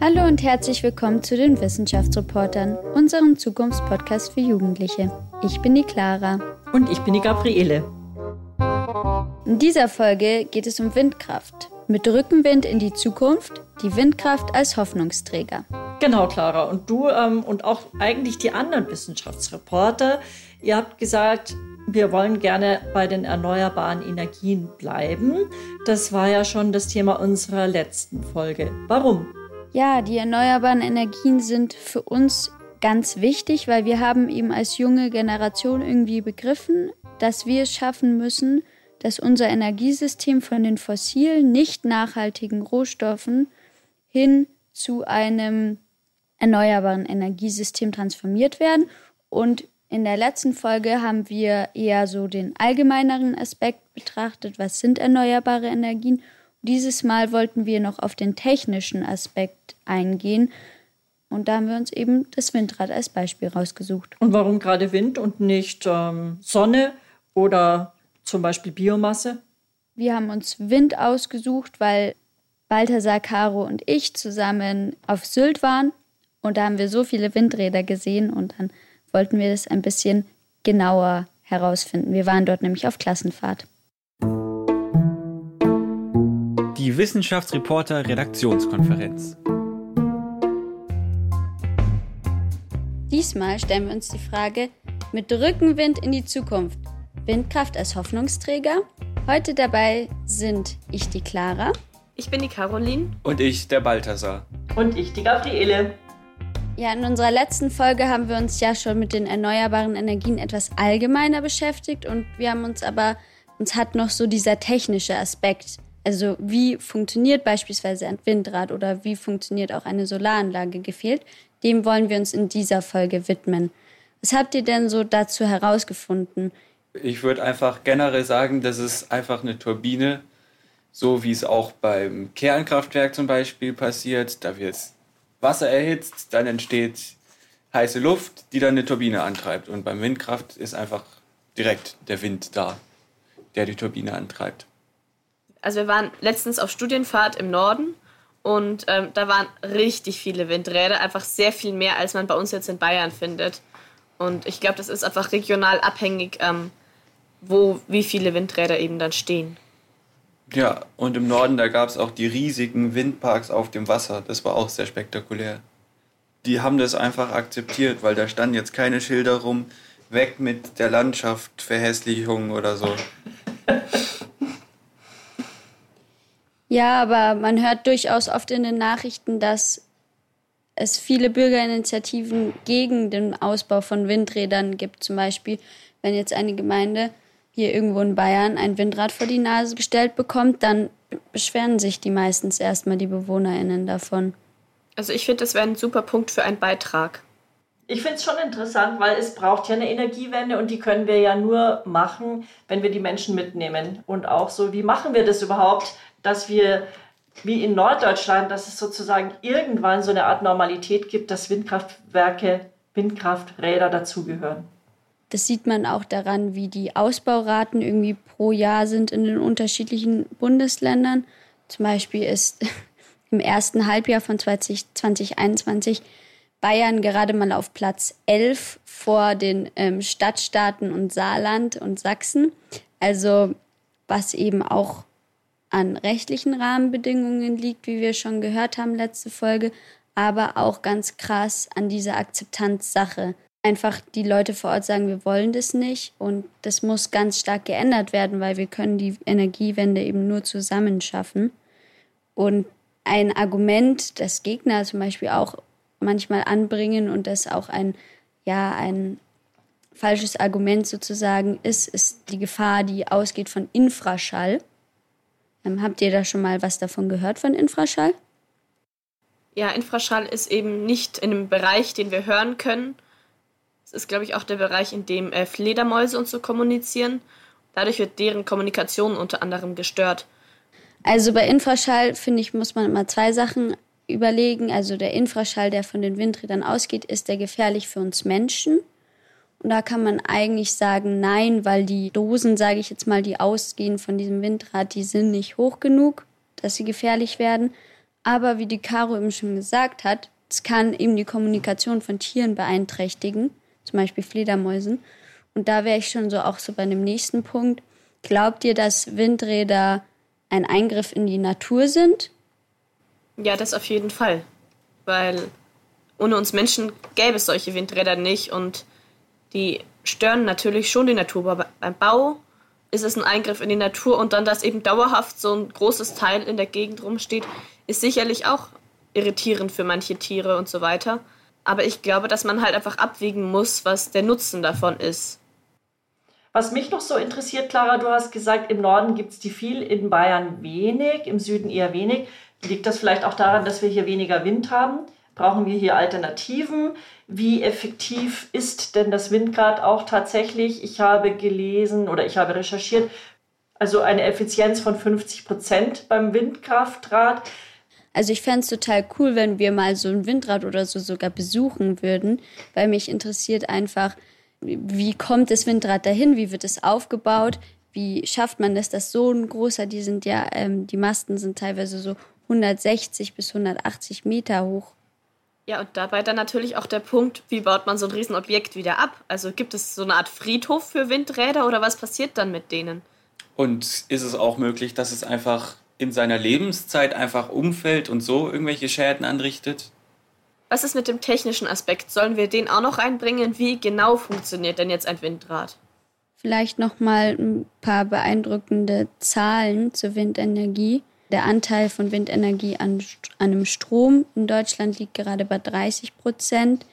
Hallo und herzlich willkommen zu den Wissenschaftsreportern, unserem Zukunftspodcast für Jugendliche. Ich bin die Clara. Und ich bin die Gabriele. In dieser Folge geht es um Windkraft. Mit Rückenwind in die Zukunft, die Windkraft als Hoffnungsträger. Genau, Clara. Und du ähm, und auch eigentlich die anderen Wissenschaftsreporter, ihr habt gesagt, wir wollen gerne bei den erneuerbaren Energien bleiben. Das war ja schon das Thema unserer letzten Folge. Warum? Ja, die erneuerbaren Energien sind für uns ganz wichtig, weil wir haben eben als junge Generation irgendwie begriffen, dass wir es schaffen müssen, dass unser Energiesystem von den fossilen, nicht nachhaltigen Rohstoffen hin zu einem erneuerbaren Energiesystem transformiert werden. Und in der letzten Folge haben wir eher so den allgemeineren Aspekt betrachtet, was sind erneuerbare Energien. Dieses Mal wollten wir noch auf den technischen Aspekt eingehen. Und da haben wir uns eben das Windrad als Beispiel rausgesucht. Und warum gerade Wind und nicht ähm, Sonne oder zum Beispiel Biomasse? Wir haben uns Wind ausgesucht, weil Balthasar, Caro und ich zusammen auf Sylt waren. Und da haben wir so viele Windräder gesehen und dann wollten wir das ein bisschen genauer herausfinden. Wir waren dort nämlich auf Klassenfahrt. Die Wissenschaftsreporter Redaktionskonferenz. Diesmal stellen wir uns die Frage mit Rückenwind in die Zukunft. Windkraft als Hoffnungsträger. Heute dabei sind ich die Clara. Ich bin die Caroline. Und ich der Balthasar. Und ich die Gabriele. Ja, in unserer letzten Folge haben wir uns ja schon mit den erneuerbaren Energien etwas allgemeiner beschäftigt und wir haben uns aber, uns hat noch so dieser technische Aspekt, also wie funktioniert beispielsweise ein Windrad oder wie funktioniert auch eine Solaranlage gefehlt, dem wollen wir uns in dieser Folge widmen. Was habt ihr denn so dazu herausgefunden? Ich würde einfach generell sagen, das ist einfach eine Turbine, so wie es auch beim Kernkraftwerk zum Beispiel passiert. Da wird Wasser erhitzt, dann entsteht heiße Luft, die dann eine Turbine antreibt. Und beim Windkraft ist einfach direkt der Wind da, der die Turbine antreibt. Also wir waren letztens auf Studienfahrt im Norden und ähm, da waren richtig viele Windräder, einfach sehr viel mehr, als man bei uns jetzt in Bayern findet. Und ich glaube, das ist einfach regional abhängig, ähm, wo wie viele Windräder eben dann stehen. Ja, und im Norden, da gab es auch die riesigen Windparks auf dem Wasser. Das war auch sehr spektakulär. Die haben das einfach akzeptiert, weil da standen jetzt keine Schilder rum, weg mit der Landschaft, Verhässlichung oder so. Ja, aber man hört durchaus oft in den Nachrichten, dass es viele Bürgerinitiativen gegen den Ausbau von Windrädern gibt. Zum Beispiel, wenn jetzt eine Gemeinde hier irgendwo in Bayern ein Windrad vor die Nase gestellt bekommt, dann beschweren sich die meistens erstmal die BewohnerInnen davon. Also ich finde, das wäre ein super Punkt für einen Beitrag. Ich finde es schon interessant, weil es braucht ja eine Energiewende und die können wir ja nur machen, wenn wir die Menschen mitnehmen. Und auch so, wie machen wir das überhaupt, dass wir wie in Norddeutschland, dass es sozusagen irgendwann so eine Art Normalität gibt, dass Windkraftwerke, Windkrafträder dazugehören. Das sieht man auch daran, wie die Ausbauraten irgendwie pro Jahr sind in den unterschiedlichen Bundesländern. Zum Beispiel ist im ersten Halbjahr von 20, 2021 Bayern gerade mal auf Platz 11 vor den ähm, Stadtstaaten und Saarland und Sachsen. Also was eben auch an rechtlichen Rahmenbedingungen liegt, wie wir schon gehört haben letzte Folge, aber auch ganz krass an dieser Akzeptanzsache einfach die Leute vor Ort sagen, wir wollen das nicht und das muss ganz stark geändert werden, weil wir können die Energiewende eben nur zusammen schaffen. Und ein Argument, das Gegner zum Beispiel auch manchmal anbringen und das auch ein, ja, ein falsches Argument sozusagen ist, ist die Gefahr, die ausgeht von Infraschall. Ähm, habt ihr da schon mal was davon gehört von Infraschall? Ja, Infraschall ist eben nicht in einem Bereich, den wir hören können, das ist, glaube ich, auch der Bereich, in dem äh, Fledermäuse und so kommunizieren. Dadurch wird deren Kommunikation unter anderem gestört. Also bei Infraschall, finde ich, muss man immer zwei Sachen überlegen. Also der Infraschall, der von den Windrädern ausgeht, ist der gefährlich für uns Menschen? Und da kann man eigentlich sagen, nein, weil die Dosen, sage ich jetzt mal, die ausgehen von diesem Windrad, die sind nicht hoch genug. dass sie gefährlich werden. Aber wie die Caro eben schon gesagt hat, es kann eben die Kommunikation von Tieren beeinträchtigen, zum Beispiel Fledermäusen. Und da wäre ich schon so auch so bei dem nächsten Punkt. Glaubt ihr, dass Windräder ein Eingriff in die Natur sind? Ja, das auf jeden Fall. Weil ohne uns Menschen gäbe es solche Windräder nicht und die stören natürlich schon die Natur. Aber beim Bau ist es ein Eingriff in die Natur und dann, dass eben dauerhaft so ein großes Teil in der Gegend rumsteht, ist sicherlich auch irritierend für manche Tiere und so weiter. Aber ich glaube, dass man halt einfach abwägen muss, was der Nutzen davon ist. Was mich noch so interessiert, Clara, du hast gesagt, im Norden gibt es die viel, in Bayern wenig, im Süden eher wenig. Liegt das vielleicht auch daran, dass wir hier weniger Wind haben? Brauchen wir hier Alternativen? Wie effektiv ist denn das Windgrad auch tatsächlich? Ich habe gelesen oder ich habe recherchiert, also eine Effizienz von 50 Prozent beim Windkraftrad. Also ich fände es total cool, wenn wir mal so ein Windrad oder so sogar besuchen würden, weil mich interessiert einfach, wie kommt das Windrad dahin, wie wird es aufgebaut, wie schafft man das, dass so ein großer, die sind ja, ähm, die Masten sind teilweise so 160 bis 180 Meter hoch. Ja, und dabei dann natürlich auch der Punkt, wie baut man so ein Riesenobjekt wieder ab? Also gibt es so eine Art Friedhof für Windräder oder was passiert dann mit denen? Und ist es auch möglich, dass es einfach in seiner Lebenszeit einfach umfällt und so irgendwelche Schäden anrichtet? Was ist mit dem technischen Aspekt? Sollen wir den auch noch einbringen? Wie genau funktioniert denn jetzt ein Windrad? Vielleicht noch mal ein paar beeindruckende Zahlen zur Windenergie. Der Anteil von Windenergie an, an einem Strom in Deutschland liegt gerade bei 30 Prozent.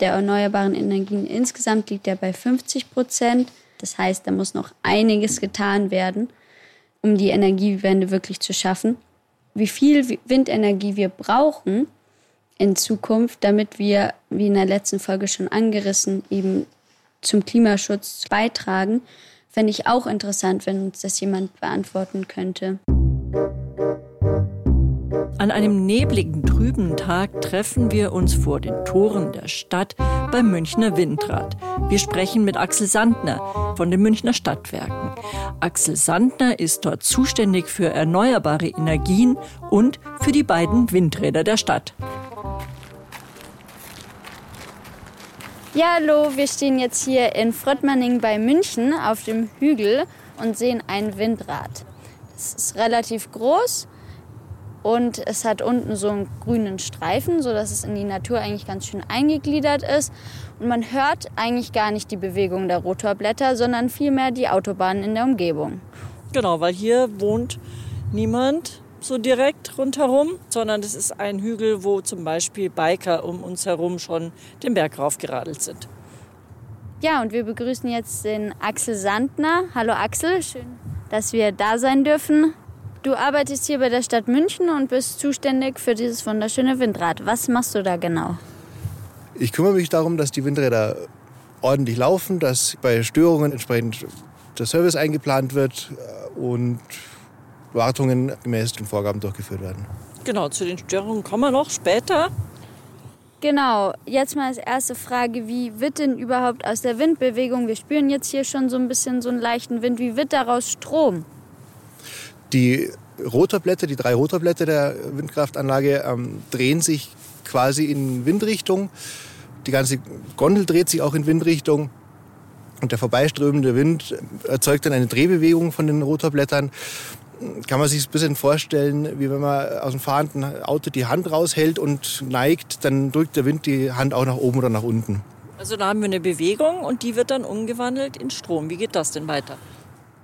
Der erneuerbaren Energien insgesamt liegt er bei 50 Prozent. Das heißt, da muss noch einiges getan werden um die Energiewende wirklich zu schaffen, wie viel Windenergie wir brauchen in Zukunft, damit wir, wie in der letzten Folge schon angerissen, eben zum Klimaschutz beitragen, fände ich auch interessant, wenn uns das jemand beantworten könnte. An einem nebligen, trüben Tag treffen wir uns vor den Toren der Stadt beim Münchner Windrad. Wir sprechen mit Axel Sandner von den Münchner Stadtwerken. Axel Sandner ist dort zuständig für erneuerbare Energien und für die beiden Windräder der Stadt. Ja, hallo, wir stehen jetzt hier in Fröttmanning bei München auf dem Hügel und sehen ein Windrad. Es ist relativ groß und es hat unten so einen grünen Streifen, sodass es in die Natur eigentlich ganz schön eingegliedert ist. Und man hört eigentlich gar nicht die Bewegung der Rotorblätter, sondern vielmehr die Autobahnen in der Umgebung. Genau, weil hier wohnt niemand so direkt rundherum, sondern es ist ein Hügel, wo zum Beispiel Biker um uns herum schon den Berg raufgeradelt sind. Ja, und wir begrüßen jetzt den Axel Sandner. Hallo Axel, schön, dass wir da sein dürfen. Du arbeitest hier bei der Stadt München und bist zuständig für dieses wunderschöne Windrad. Was machst du da genau? Ich kümmere mich darum, dass die Windräder ordentlich laufen, dass bei Störungen entsprechend der Service eingeplant wird äh, und Wartungen gemäß den Vorgaben durchgeführt werden. Genau, zu den Störungen kommen wir noch später. Genau, jetzt mal als erste Frage, wie wird denn überhaupt aus der Windbewegung, wir spüren jetzt hier schon so ein bisschen so einen leichten Wind, wie wird daraus Strom? Die Rotorblätter, die drei Rotorblätter der Windkraftanlage ähm, drehen sich quasi in Windrichtung. Die ganze Gondel dreht sich auch in Windrichtung. Und der vorbeiströmende Wind erzeugt dann eine Drehbewegung von den Rotorblättern. Kann man sich ein bisschen vorstellen, wie wenn man aus dem fahrenden Auto die Hand raushält und neigt, dann drückt der Wind die Hand auch nach oben oder nach unten. Also da haben wir eine Bewegung und die wird dann umgewandelt in Strom. Wie geht das denn weiter?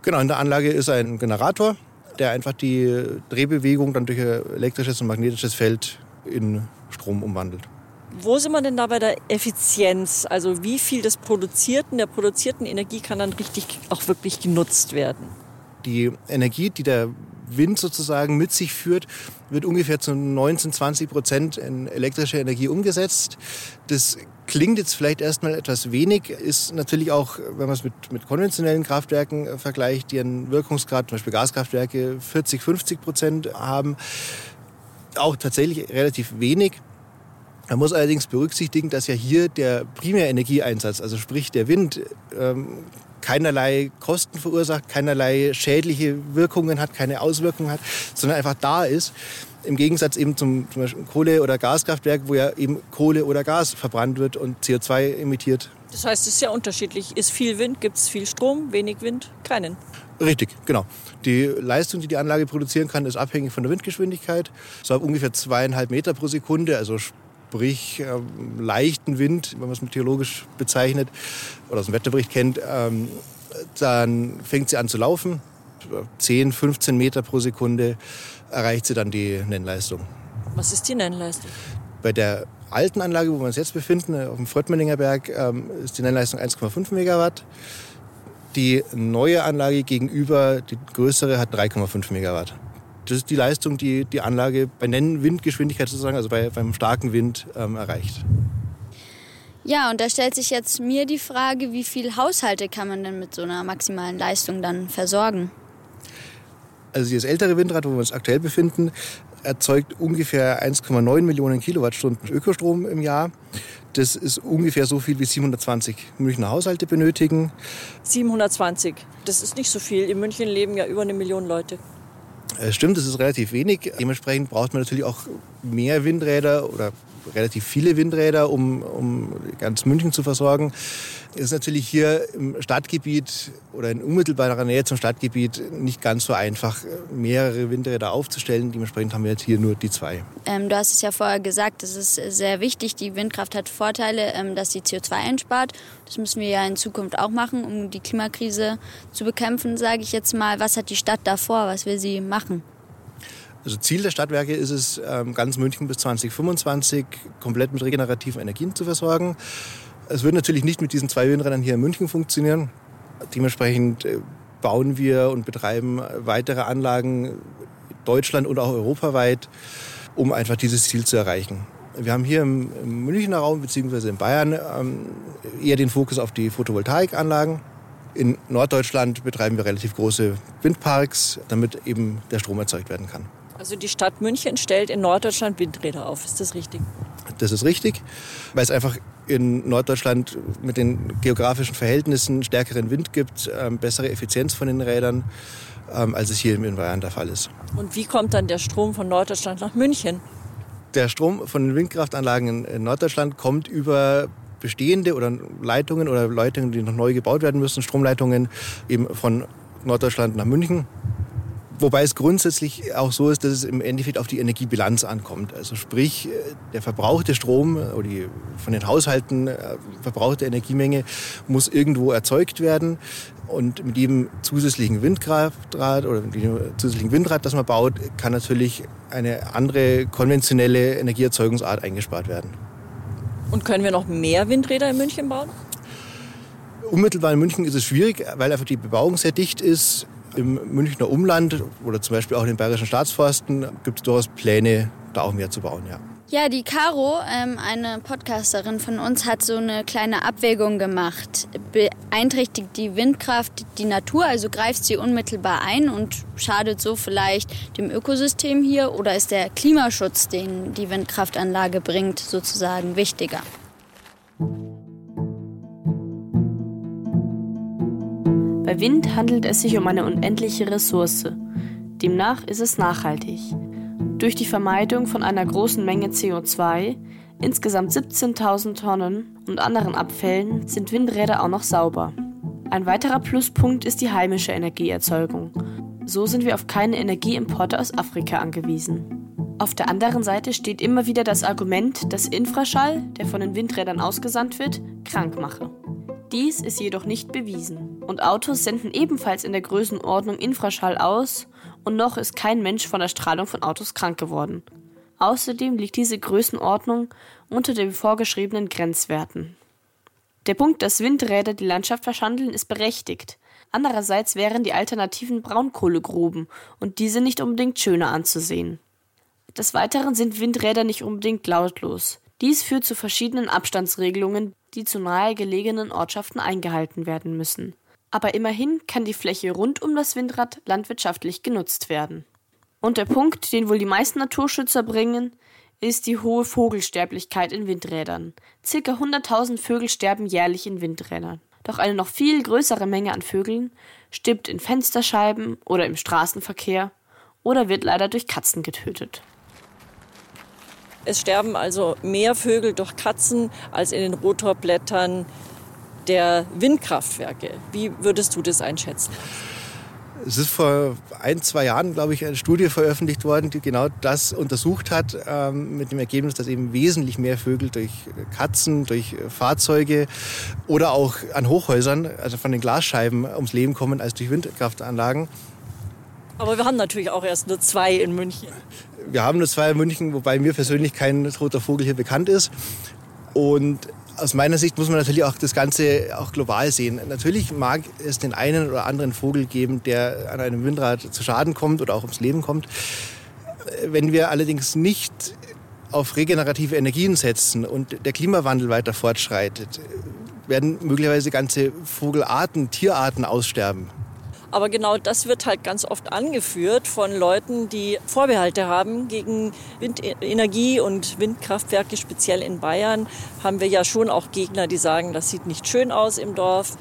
Genau, in der Anlage ist ein Generator, der einfach die Drehbewegung dann durch elektrisches und magnetisches Feld in Strom umwandelt. Wo sind wir denn da bei der Effizienz? Also wie viel des produzierten, der produzierten Energie kann dann richtig auch wirklich genutzt werden? Die Energie, die der Wind sozusagen mit sich führt, wird ungefähr zu 19, 20 Prozent in elektrische Energie umgesetzt. Das klingt jetzt vielleicht erstmal etwas wenig, ist natürlich auch, wenn man es mit, mit konventionellen Kraftwerken äh, vergleicht, die einen Wirkungsgrad, zum Beispiel Gaskraftwerke, 40, 50 Prozent haben, auch tatsächlich relativ wenig. Man muss allerdings berücksichtigen, dass ja hier der Primärenergieeinsatz, also sprich der Wind, ähm, keinerlei Kosten verursacht, keinerlei schädliche Wirkungen hat, keine Auswirkungen hat, sondern einfach da ist. Im Gegensatz eben zum, zum Beispiel Kohle- oder Gaskraftwerk, wo ja eben Kohle oder Gas verbrannt wird und CO2 emittiert. Das heißt, es ist ja unterschiedlich. Ist viel Wind, gibt es viel Strom, wenig Wind, keinen. Richtig, genau. Die Leistung, die die Anlage produzieren kann, ist abhängig von der Windgeschwindigkeit. So ungefähr zweieinhalb Meter pro Sekunde, also sprich ähm, leichten Wind, wenn man es meteorologisch bezeichnet oder aus dem Wetterbericht kennt, ähm, dann fängt sie an zu laufen. 10, 15 Meter pro Sekunde erreicht sie dann die Nennleistung. Was ist die Nennleistung? Bei der alten Anlage, wo wir uns jetzt befinden, auf dem Fröttmenninger Berg, ähm, ist die Nennleistung 1,5 Megawatt. Die neue Anlage gegenüber, die größere, hat 3,5 Megawatt. Das ist die Leistung, die die Anlage bei Nennwindgeschwindigkeit sozusagen, also bei, beim starken Wind, ähm, erreicht. Ja, und da stellt sich jetzt mir die Frage, wie viele Haushalte kann man denn mit so einer maximalen Leistung dann versorgen? Also das ältere Windrad, wo wir uns aktuell befinden, erzeugt ungefähr 1,9 Millionen Kilowattstunden Ökostrom im Jahr. Das ist ungefähr so viel, wie 720 Münchner Haushalte benötigen. 720, das ist nicht so viel. In München leben ja über eine Million Leute. Äh, stimmt, das ist relativ wenig. Dementsprechend braucht man natürlich auch mehr Windräder oder relativ viele Windräder, um, um ganz München zu versorgen. Es ist natürlich hier im Stadtgebiet oder in unmittelbarer Nähe zum Stadtgebiet nicht ganz so einfach, mehrere Windräder aufzustellen. Dementsprechend haben wir jetzt hier nur die zwei. Ähm, du hast es ja vorher gesagt, es ist sehr wichtig. Die Windkraft hat Vorteile, ähm, dass sie CO2 einspart. Das müssen wir ja in Zukunft auch machen, um die Klimakrise zu bekämpfen, sage ich jetzt mal. Was hat die Stadt davor? Was will sie machen? Also Ziel der Stadtwerke ist es, ähm, ganz München bis 2025 komplett mit regenerativen Energien zu versorgen. Es wird natürlich nicht mit diesen zwei Windrädern hier in München funktionieren. Dementsprechend äh, bauen wir und betreiben weitere Anlagen Deutschland und auch europaweit, um einfach dieses Ziel zu erreichen. Wir haben hier im, im Münchner Raum bzw. in Bayern ähm, eher den Fokus auf die Photovoltaikanlagen. In Norddeutschland betreiben wir relativ große Windparks, damit eben der Strom erzeugt werden kann. Also die Stadt München stellt in Norddeutschland Windräder auf, ist das richtig? Das ist richtig, weil es einfach in Norddeutschland mit den geografischen Verhältnissen stärkeren Wind gibt, ähm, bessere Effizienz von den Rädern, ähm, als es hier in Bayern der Fall ist. Und wie kommt dann der Strom von Norddeutschland nach München? Der Strom von den Windkraftanlagen in Norddeutschland kommt über bestehende oder Leitungen oder Leitungen, die noch neu gebaut werden müssen, Stromleitungen eben von Norddeutschland nach München. Wobei es grundsätzlich auch so ist, dass es im Endeffekt auf die Energiebilanz ankommt. Also sprich, der verbrauchte Strom oder die von den Haushalten äh, verbrauchte Energiemenge muss irgendwo erzeugt werden. Und mit jedem zusätzlichen Windkraftrad oder mit jedem zusätzlichen Windrad, das man baut, kann natürlich eine andere konventionelle Energieerzeugungsart eingespart werden. Und können wir noch mehr Windräder in München bauen? Unmittelbar in München ist es schwierig, weil einfach die Bebauung sehr dicht ist. Im Münchner Umland oder zum Beispiel auch in den Bayerischen Staatsforsten gibt es durchaus Pläne, da auch mehr zu bauen. Ja. Ja, die Caro, ähm, eine Podcasterin von uns, hat so eine kleine Abwägung gemacht. Beeinträchtigt die Windkraft die Natur, also greift sie unmittelbar ein und schadet so vielleicht dem Ökosystem hier? Oder ist der Klimaschutz, den die Windkraftanlage bringt, sozusagen wichtiger? Bei Wind handelt es sich um eine unendliche Ressource. Demnach ist es nachhaltig. Durch die Vermeidung von einer großen Menge CO2, insgesamt 17.000 Tonnen und anderen Abfällen, sind Windräder auch noch sauber. Ein weiterer Pluspunkt ist die heimische Energieerzeugung. So sind wir auf keine Energieimporte aus Afrika angewiesen. Auf der anderen Seite steht immer wieder das Argument, dass Infraschall, der von den Windrädern ausgesandt wird, krank mache. Dies ist jedoch nicht bewiesen. Und Autos senden ebenfalls in der Größenordnung Infraschall aus und noch ist kein Mensch von der Strahlung von Autos krank geworden. Außerdem liegt diese Größenordnung unter den vorgeschriebenen Grenzwerten. Der Punkt, dass Windräder die Landschaft verschandeln, ist berechtigt. Andererseits wären die alternativen Braunkohlegruben und diese nicht unbedingt schöner anzusehen. Des Weiteren sind Windräder nicht unbedingt lautlos. Dies führt zu verschiedenen Abstandsregelungen, die zu nahe gelegenen Ortschaften eingehalten werden müssen. Aber immerhin kann die Fläche rund um das Windrad landwirtschaftlich genutzt werden. Und der Punkt, den wohl die meisten Naturschützer bringen, ist die hohe Vogelsterblichkeit in Windrädern. Circa 100.000 Vögel sterben jährlich in Windrädern. Doch eine noch viel größere Menge an Vögeln stirbt in Fensterscheiben oder im Straßenverkehr oder wird leider durch Katzen getötet. Es sterben also mehr Vögel durch Katzen als in den Rotorblättern der Windkraftwerke. Wie würdest du das einschätzen? Es ist vor ein, zwei Jahren, glaube ich, eine Studie veröffentlicht worden, die genau das untersucht hat, ähm, mit dem Ergebnis, dass eben wesentlich mehr Vögel durch Katzen, durch Fahrzeuge oder auch an Hochhäusern, also von den Glasscheiben, ums Leben kommen als durch Windkraftanlagen. Aber wir haben natürlich auch erst nur zwei in München. Wir haben nur zwei in München, wobei mir persönlich kein toter Vogel hier bekannt ist. Und aus meiner Sicht muss man natürlich auch das Ganze auch global sehen. Natürlich mag es den einen oder anderen Vogel geben, der an einem Windrad zu Schaden kommt oder auch ums Leben kommt. Wenn wir allerdings nicht auf regenerative Energien setzen und der Klimawandel weiter fortschreitet, werden möglicherweise ganze Vogelarten, Tierarten aussterben. Aber genau das wird halt ganz oft angeführt von Leuten, die Vorbehalte haben gegen Windenergie und Windkraftwerke, speziell in Bayern. Haben wir ja schon auch Gegner, die sagen, das sieht nicht schön aus im Dorf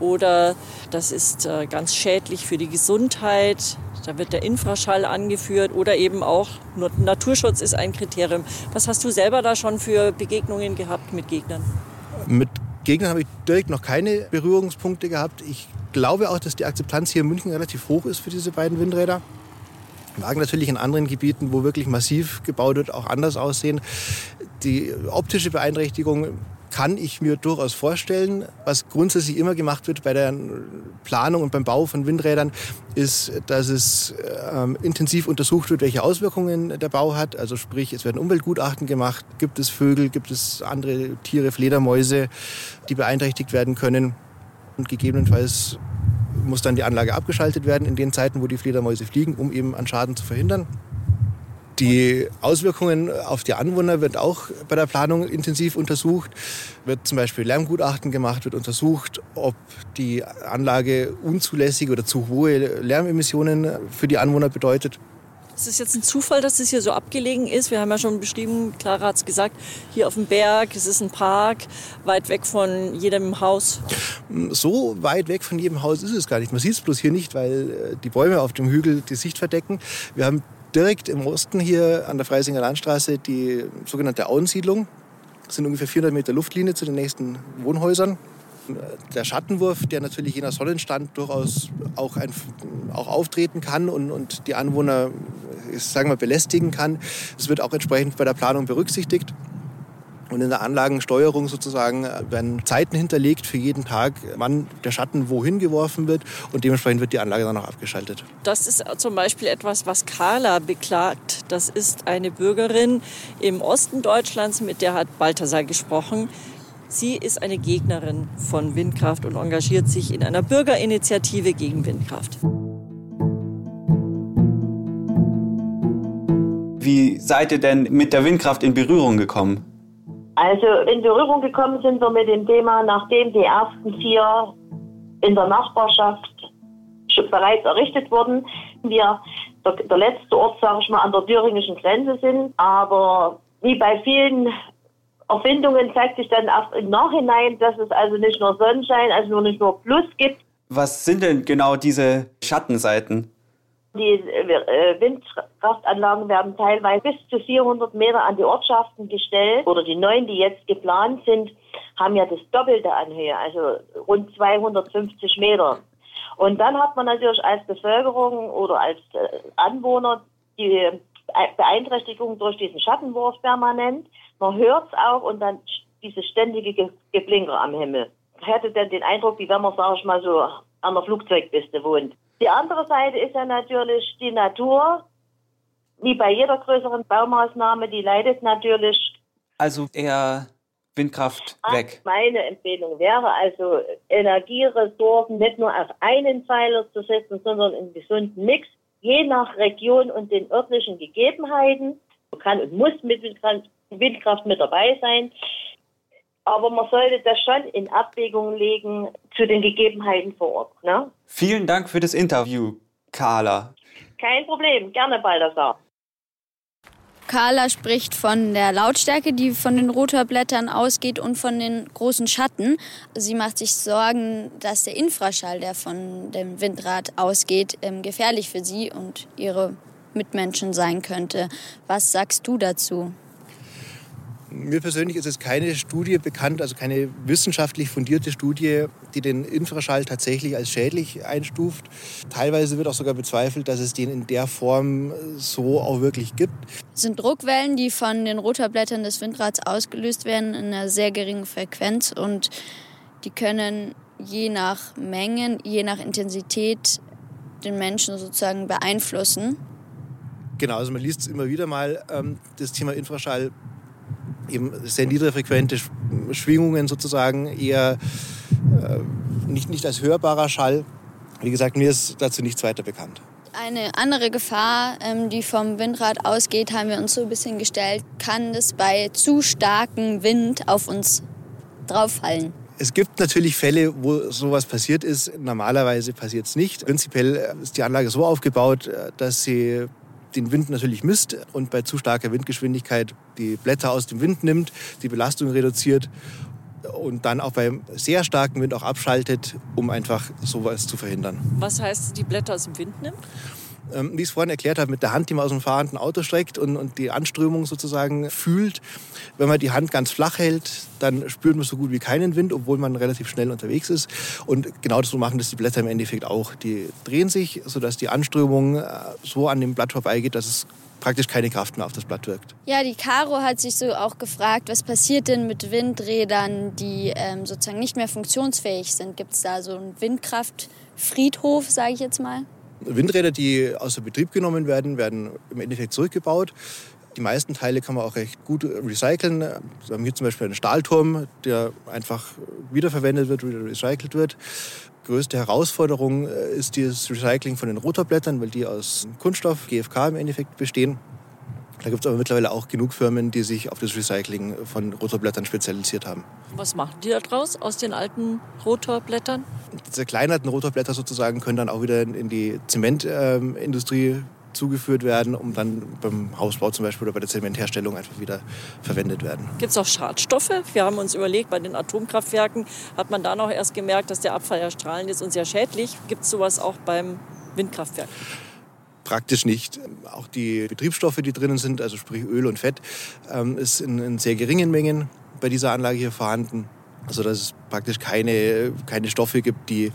oder das ist äh, ganz schädlich für die Gesundheit. Da wird der Infraschall angeführt oder eben auch Naturschutz ist ein Kriterium. Was hast du selber da schon für Begegnungen gehabt mit Gegnern? Mit Gegnern habe ich direkt noch keine Berührungspunkte gehabt. Ich glaube auch, dass die Akzeptanz hier in München relativ hoch ist für diese beiden Windräder. Mag natürlich in anderen Gebieten, wo wirklich massiv gebaut wird, auch anders aussehen. Die optische Beeinträchtigung kann ich mir durchaus vorstellen. Was grundsätzlich immer gemacht wird bei der Planung und beim Bau von Windrädern, ist, dass es ähm, intensiv untersucht wird, welche Auswirkungen der Bau hat. Also sprich, es werden Umweltgutachten gemacht. Gibt es Vögel, gibt es andere Tiere, Fledermäuse, die beeinträchtigt werden können. Und gegebenenfalls muss dann die Anlage abgeschaltet werden in den Zeiten, wo die Fledermäuse fliegen, um eben an Schaden zu verhindern. Die Auswirkungen auf die Anwohner wird auch bei der Planung intensiv untersucht. Wird zum Beispiel Lärmgutachten gemacht, wird untersucht, ob die Anlage unzulässige oder zu hohe Lärmemissionen für die Anwohner bedeutet. Ist es jetzt ein Zufall, dass es hier so abgelegen ist? Wir haben ja schon beschrieben, Clara hat es gesagt, hier auf dem Berg, es ist ein Park, weit weg von jedem Haus. So weit weg von jedem Haus ist es gar nicht. Man sieht es bloß hier nicht, weil äh, die Bäume auf dem Hügel die Sicht verdecken. Wir haben direkt im Osten hier an der Freisinger Landstraße die sogenannte Auensiedlung. Das sind ungefähr 400 Meter Luftlinie zu den nächsten Wohnhäusern. Der Schattenwurf, der natürlich je nach Sonnenstand durchaus auch, ein, auch auftreten kann und, und die Anwohner sagen wir, belästigen kann, das wird auch entsprechend bei der Planung berücksichtigt. Und in der Anlagensteuerung sozusagen werden Zeiten hinterlegt für jeden Tag, wann der Schatten wohin geworfen wird und dementsprechend wird die Anlage dann auch abgeschaltet. Das ist zum Beispiel etwas, was Carla beklagt. Das ist eine Bürgerin im Osten Deutschlands, mit der hat Balthasar gesprochen. Sie ist eine Gegnerin von Windkraft und engagiert sich in einer Bürgerinitiative gegen Windkraft. Wie seid ihr denn mit der Windkraft in Berührung gekommen? Also in Berührung gekommen sind wir mit dem Thema, nachdem die ersten vier in der Nachbarschaft bereits errichtet wurden. Wir der, der letzte Ort, sage ich mal, an der thüringischen Grenze sind. Aber wie bei vielen Erfindungen zeigt sich dann erst im Nachhinein, dass es also nicht nur Sonnenschein, also nur nicht nur Plus gibt. Was sind denn genau diese Schattenseiten? Die äh, Windkraftanlagen werden teilweise bis zu 400 Meter an die Ortschaften gestellt. Oder die neuen, die jetzt geplant sind, haben ja das Doppelte an Höhe, also rund 250 Meter. Und dann hat man natürlich als Bevölkerung oder als äh, Anwohner die Beeinträchtigung durch diesen Schattenwurf permanent. Man hört es auch und dann dieses ständige Geblinker am Himmel. Hätte dann den Eindruck, wie wenn man, sag ich mal, so an der Flugzeugpiste wohnt. Die andere Seite ist ja natürlich die Natur. Wie bei jeder größeren Baumaßnahme, die leidet natürlich. Also eher Windkraft weg. Meine Empfehlung wäre also, Energieressourcen nicht nur auf einen Pfeiler zu setzen, sondern einen gesunden Mix, je nach Region und den örtlichen Gegebenheiten. Man kann und muss mit Windkraft mit dabei sein. Aber man sollte das schon in Abwägung legen zu den Gegebenheiten vor Ort. Ne? Vielen Dank für das Interview, Carla. Kein Problem, gerne Baldassar. Carla spricht von der Lautstärke, die von den Rotorblättern ausgeht und von den großen Schatten. Sie macht sich Sorgen, dass der Infraschall, der von dem Windrad ausgeht, ähm, gefährlich für sie und ihre Mitmenschen sein könnte. Was sagst du dazu? Mir persönlich ist es keine Studie bekannt, also keine wissenschaftlich fundierte Studie, die den Infraschall tatsächlich als schädlich einstuft. Teilweise wird auch sogar bezweifelt, dass es den in der Form so auch wirklich gibt. Es sind Druckwellen, die von den Rotorblättern des Windrads ausgelöst werden in einer sehr geringen Frequenz und die können je nach Mengen, je nach Intensität den Menschen sozusagen beeinflussen. Genau, also man liest immer wieder mal ähm, das Thema Infraschall eben sehr niedrigfrequente Schwingungen sozusagen, eher äh, nicht, nicht als hörbarer Schall. Wie gesagt, mir ist dazu nichts weiter bekannt. Eine andere Gefahr, ähm, die vom Windrad ausgeht, haben wir uns so ein bisschen gestellt. Kann es bei zu starkem Wind auf uns drauffallen? Es gibt natürlich Fälle, wo sowas passiert ist. Normalerweise passiert es nicht. Prinzipiell ist die Anlage so aufgebaut, äh, dass sie den Wind natürlich misst und bei zu starker Windgeschwindigkeit die Blätter aus dem Wind nimmt, die Belastung reduziert und dann auch beim sehr starken Wind auch abschaltet, um einfach sowas zu verhindern. Was heißt, die Blätter aus dem Wind nimmt? Ähm, wie ich es vorhin erklärt habe, mit der Hand, die man aus dem fahrenden Auto streckt und, und die Anströmung sozusagen fühlt. Wenn man die Hand ganz flach hält, dann spürt man so gut wie keinen Wind, obwohl man relativ schnell unterwegs ist. Und genau das so machen das die Blätter im Endeffekt auch. Die drehen sich, sodass die Anströmung äh, so an dem Blatt vorbeigeht, dass es praktisch keine Kraft mehr auf das Blatt wirkt. Ja, die Caro hat sich so auch gefragt, was passiert denn mit Windrädern, die ähm, sozusagen nicht mehr funktionsfähig sind? Gibt es da so einen Windkraftfriedhof, sage ich jetzt mal? Windräder, die außer Betrieb genommen werden, werden im Endeffekt zurückgebaut. Die meisten Teile kann man auch recht gut recyceln. Wir haben hier zum Beispiel einen Stahlturm, der einfach wiederverwendet wird, wieder recycelt wird. Größte Herausforderung äh, ist das Recycling von den Rotorblättern, weil die aus Kunststoff, GFK im Endeffekt bestehen. Da gibt es aber mittlerweile auch genug Firmen, die sich auf das Recycling von Rotorblättern spezialisiert haben. Was machen die da draus aus den alten Die zerkleinerten Rotorblätter sozusagen können dann auch wieder in die Zementindustrie ähm, zugeführt werden, um dann beim Hausbau zum Beispiel oder bei der Zementherstellung einfach wieder verwendet werden. Gibt es auch Schadstoffe? Wir haben uns überlegt, bei den Atomkraftwerken hat man da noch erst gemerkt, dass der Abfall ja strahlend ist und sehr schädlich. Gibt es sowas auch beim Windkraftwerk? Praktisch nicht. Auch die Betriebsstoffe, die drinnen sind, also sprich Öl und Fett, ähm, ist in, in sehr geringen Mengen bei dieser Anlage hier vorhanden. Also dass es praktisch keine, keine Stoffe gibt, die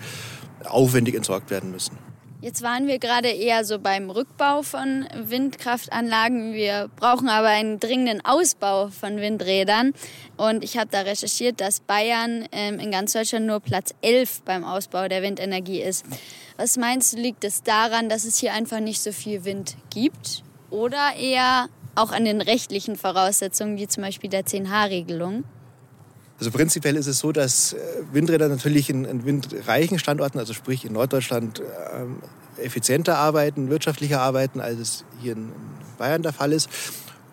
aufwendig entsorgt werden müssen. Jetzt waren wir gerade eher so beim Rückbau von Windkraftanlagen. Wir brauchen aber einen dringenden Ausbau von Windrädern. Und ich habe da recherchiert, dass Bayern ähm, in ganz Deutschland nur Platz 11 beim Ausbau der Windenergie ist. Was meinst du, liegt es daran, dass es hier einfach nicht so viel Wind gibt? Oder eher auch an den rechtlichen Voraussetzungen, wie zum Beispiel der 10H-Regelung? Also prinzipiell ist es so, dass äh, Windräder natürlich in, in windreichen Standorten, also sprich in Norddeutschland, ähm, effizienter arbeiten, wirtschaftlicher arbeiten, als es hier in Bayern der Fall ist.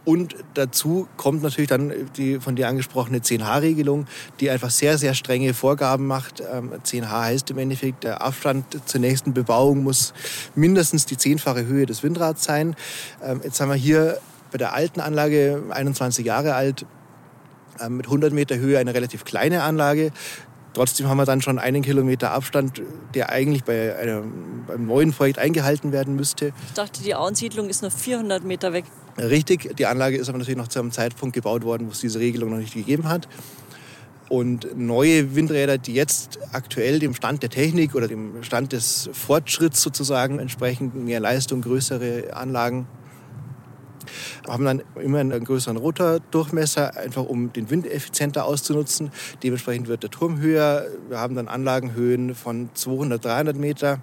Und dazu kommt natürlich dann die von dir angesprochene 10H-Regelung, die einfach sehr, sehr strenge Vorgaben macht. 10H ähm, heißt im Endeffekt, der Abstand zur nächsten Bebauung muss mindestens die zehnfache Höhe des Windrads sein. Ähm, jetzt haben wir hier bei der alten Anlage, 21 Jahre alt, mit 100 Meter Höhe eine relativ kleine Anlage. Trotzdem haben wir dann schon einen Kilometer Abstand, der eigentlich bei einem, beim neuen Projekt eingehalten werden müsste. Ich dachte, die Auensiedlung ist nur 400 Meter weg. Richtig, die Anlage ist aber natürlich noch zu einem Zeitpunkt gebaut worden, wo es diese Regelung noch nicht gegeben hat. Und neue Windräder, die jetzt aktuell dem Stand der Technik oder dem Stand des Fortschritts sozusagen entsprechend mehr Leistung, größere Anlagen haben dann immer einen größeren Rotordurchmesser, einfach um den Wind effizienter auszunutzen. Dementsprechend wird der Turm höher. Wir haben dann Anlagenhöhen von 200, 300 Meter.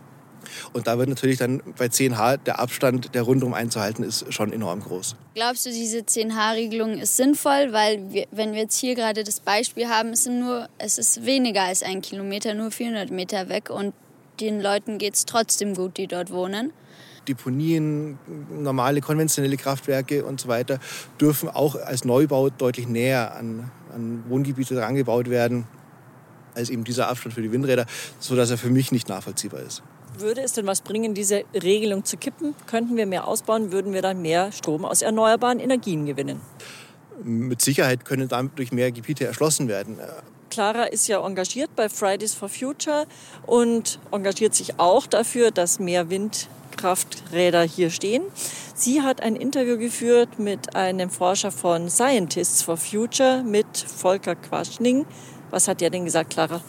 Und da wird natürlich dann bei 10H der Abstand, der rundum einzuhalten ist, schon enorm groß. Glaubst du, diese 10H-Regelung ist sinnvoll? Weil wir, wenn wir jetzt hier gerade das Beispiel haben, es, sind nur, es ist weniger als ein Kilometer, nur 400 Meter weg und den Leuten geht es trotzdem gut, die dort wohnen. Deponien, normale konventionelle Kraftwerke und so weiter dürfen auch als Neubau deutlich näher an, an Wohngebiete herangebaut werden als eben dieser Abstand für die Windräder, sodass er für mich nicht nachvollziehbar ist. Würde es denn was bringen, diese Regelung zu kippen? Könnten wir mehr ausbauen? Würden wir dann mehr Strom aus erneuerbaren Energien gewinnen? Mit Sicherheit können dadurch mehr Gebiete erschlossen werden. Clara ist ja engagiert bei Fridays for Future und engagiert sich auch dafür, dass mehr Windkrafträder hier stehen. Sie hat ein Interview geführt mit einem Forscher von Scientists for Future, mit Volker Quaschning. Was hat der denn gesagt, Clara?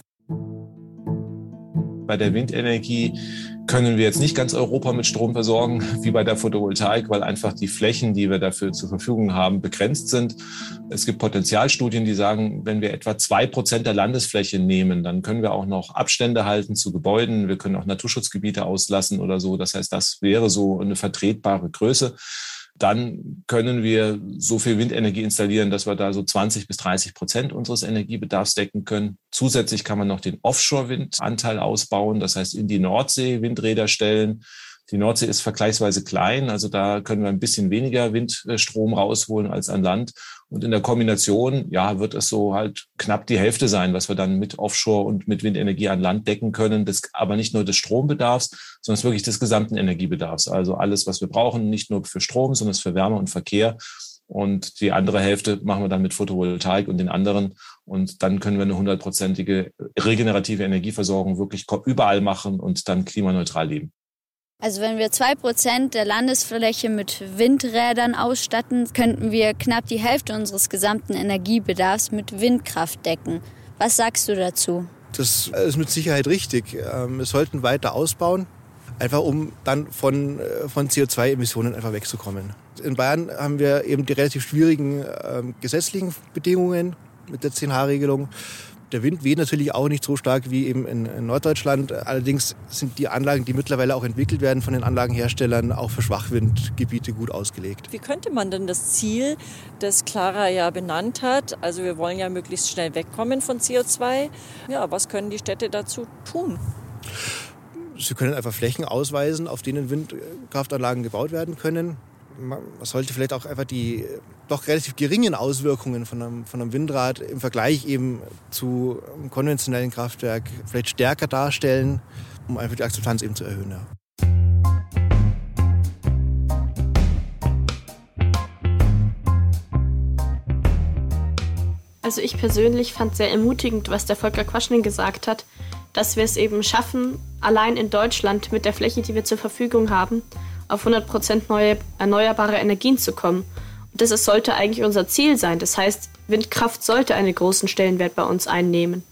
Bei der Windenergie können wir jetzt nicht ganz Europa mit Strom versorgen, wie bei der Photovoltaik, weil einfach die Flächen, die wir dafür zur Verfügung haben, begrenzt sind. Es gibt Potenzialstudien, die sagen, wenn wir etwa zwei Prozent der Landesfläche nehmen, dann können wir auch noch Abstände halten zu Gebäuden. Wir können auch Naturschutzgebiete auslassen oder so. Das heißt, das wäre so eine vertretbare Größe dann können wir so viel Windenergie installieren, dass wir da so 20 bis 30 Prozent unseres Energiebedarfs decken können. Zusätzlich kann man noch den Offshore-Windanteil ausbauen, das heißt in die Nordsee Windräder stellen. Die Nordsee ist vergleichsweise klein, also da können wir ein bisschen weniger Windstrom rausholen als an Land. Und in der Kombination, ja, wird es so halt knapp die Hälfte sein, was wir dann mit Offshore und mit Windenergie an Land decken können. Das aber nicht nur des Strombedarfs, sondern wirklich des gesamten Energiebedarfs. Also alles, was wir brauchen, nicht nur für Strom, sondern für Wärme und Verkehr. Und die andere Hälfte machen wir dann mit Photovoltaik und den anderen. Und dann können wir eine hundertprozentige regenerative Energieversorgung wirklich überall machen und dann klimaneutral leben. Also wenn wir zwei Prozent der Landesfläche mit Windrädern ausstatten, könnten wir knapp die Hälfte unseres gesamten Energiebedarfs mit Windkraft decken. Was sagst du dazu? Das ist mit Sicherheit richtig. Ähm, wir sollten weiter ausbauen, einfach um dann von, äh, von CO2-Emissionen einfach wegzukommen. In Bayern haben wir eben die relativ schwierigen ähm, gesetzlichen Bedingungen mit der 10H-Regelung. Der Wind weht natürlich auch nicht so stark wie eben in, in, Norddeutschland. Allerdings sind die Anlagen, die mittlerweile auch entwickelt werden von den Anlagenherstellern, auch für Schwachwindgebiete gut ausgelegt. Wie könnte man denn das Ziel, das Clara ja benannt hat, also wir wollen ja möglichst schnell wegkommen von CO2, ja, was können die Städte dazu tun? Sie können einfach Flächen ausweisen, auf denen Windkraftanlagen gebaut werden können man sollte vielleicht auch einfach die doch relativ geringen Auswirkungen von einem, von einem Windrad im Vergleich eben zu einem konventionellen Kraftwerk vielleicht stärker darstellen, um einfach die Akzeptanz eben zu erhöhen. Ja. Also ich persönlich fand sehr ermutigend, was der Volker Quaschning gesagt hat, dass wir es eben schaffen, allein in Deutschland mit der Fläche, die wir zur Verfügung haben, auf 100% neue erneuerbare Energien zu kommen. Und das ist, sollte eigentlich unser Ziel sein. Das heißt, Windkraft sollte einen großen Stellenwert bei uns einnehmen.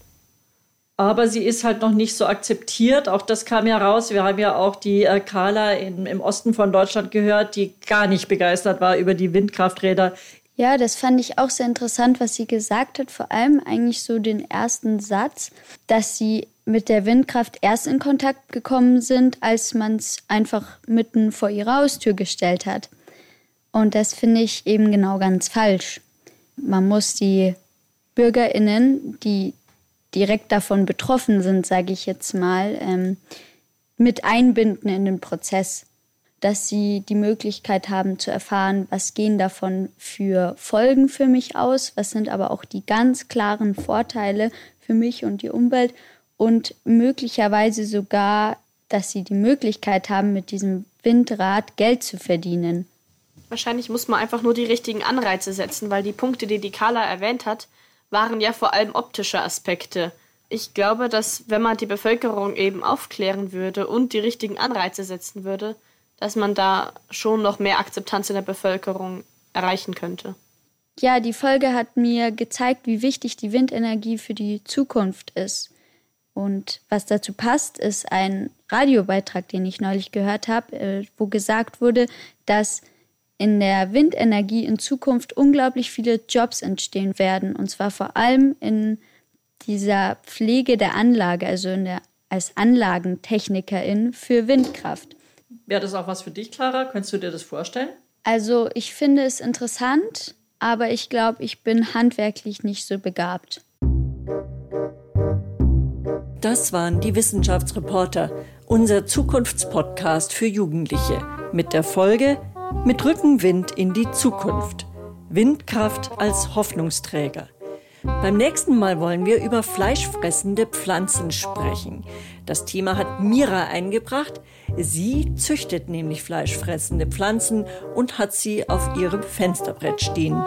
Aber sie ist halt noch nicht so akzeptiert. Auch das kam ja raus. Wir haben ja auch die äh, Carla in, im Osten von Deutschland gehört, die gar nicht begeistert war über die Windkrafträder. Ja, das fand ich auch sehr interessant, was sie gesagt hat. Vor allem eigentlich so den ersten Satz, dass sie mit der Windkraft erst in Kontakt gekommen sind, als man es einfach mitten vor ihre Haustür gestellt hat. Und das finde ich eben genau ganz falsch. Man muss die Bürgerinnen, die direkt davon betroffen sind, sage ich jetzt mal, ähm, mit einbinden in den Prozess, dass sie die Möglichkeit haben zu erfahren, was gehen davon für Folgen für mich aus, was sind aber auch die ganz klaren Vorteile für mich und die Umwelt und möglicherweise sogar, dass sie die Möglichkeit haben, mit diesem Windrad Geld zu verdienen. Wahrscheinlich muss man einfach nur die richtigen Anreize setzen, weil die Punkte, die die Carla erwähnt hat, waren ja vor allem optische Aspekte. Ich glaube, dass wenn man die Bevölkerung eben aufklären würde und die richtigen Anreize setzen würde, dass man da schon noch mehr Akzeptanz in der Bevölkerung erreichen könnte. Ja, die Folge hat mir gezeigt, wie wichtig die Windenergie für die Zukunft ist. Und was dazu passt, ist ein Radiobeitrag, den ich neulich gehört habe, äh, wo gesagt wurde, dass in der Windenergie in Zukunft unglaublich viele Jobs entstehen werden. Und zwar vor allem in dieser Pflege der Anlage, also in der, als Anlagentechnikerin für Windkraft. Wäre das auch was für dich, Clara? Könntest du dir das vorstellen? Also ich finde es interessant, aber ich glaube, ich bin handwerklich nicht so begabt. Das waren die Wissenschaftsreporter, unser Zukunftspodcast für Jugendliche mit der Folge Mit Rückenwind in die Zukunft. Windkraft als Hoffnungsträger. Beim nächsten Mal wollen wir über fleischfressende Pflanzen sprechen. Das Thema hat Mira eingebracht. Sie züchtet nämlich fleischfressende Pflanzen und hat sie auf ihrem Fensterbrett stehen.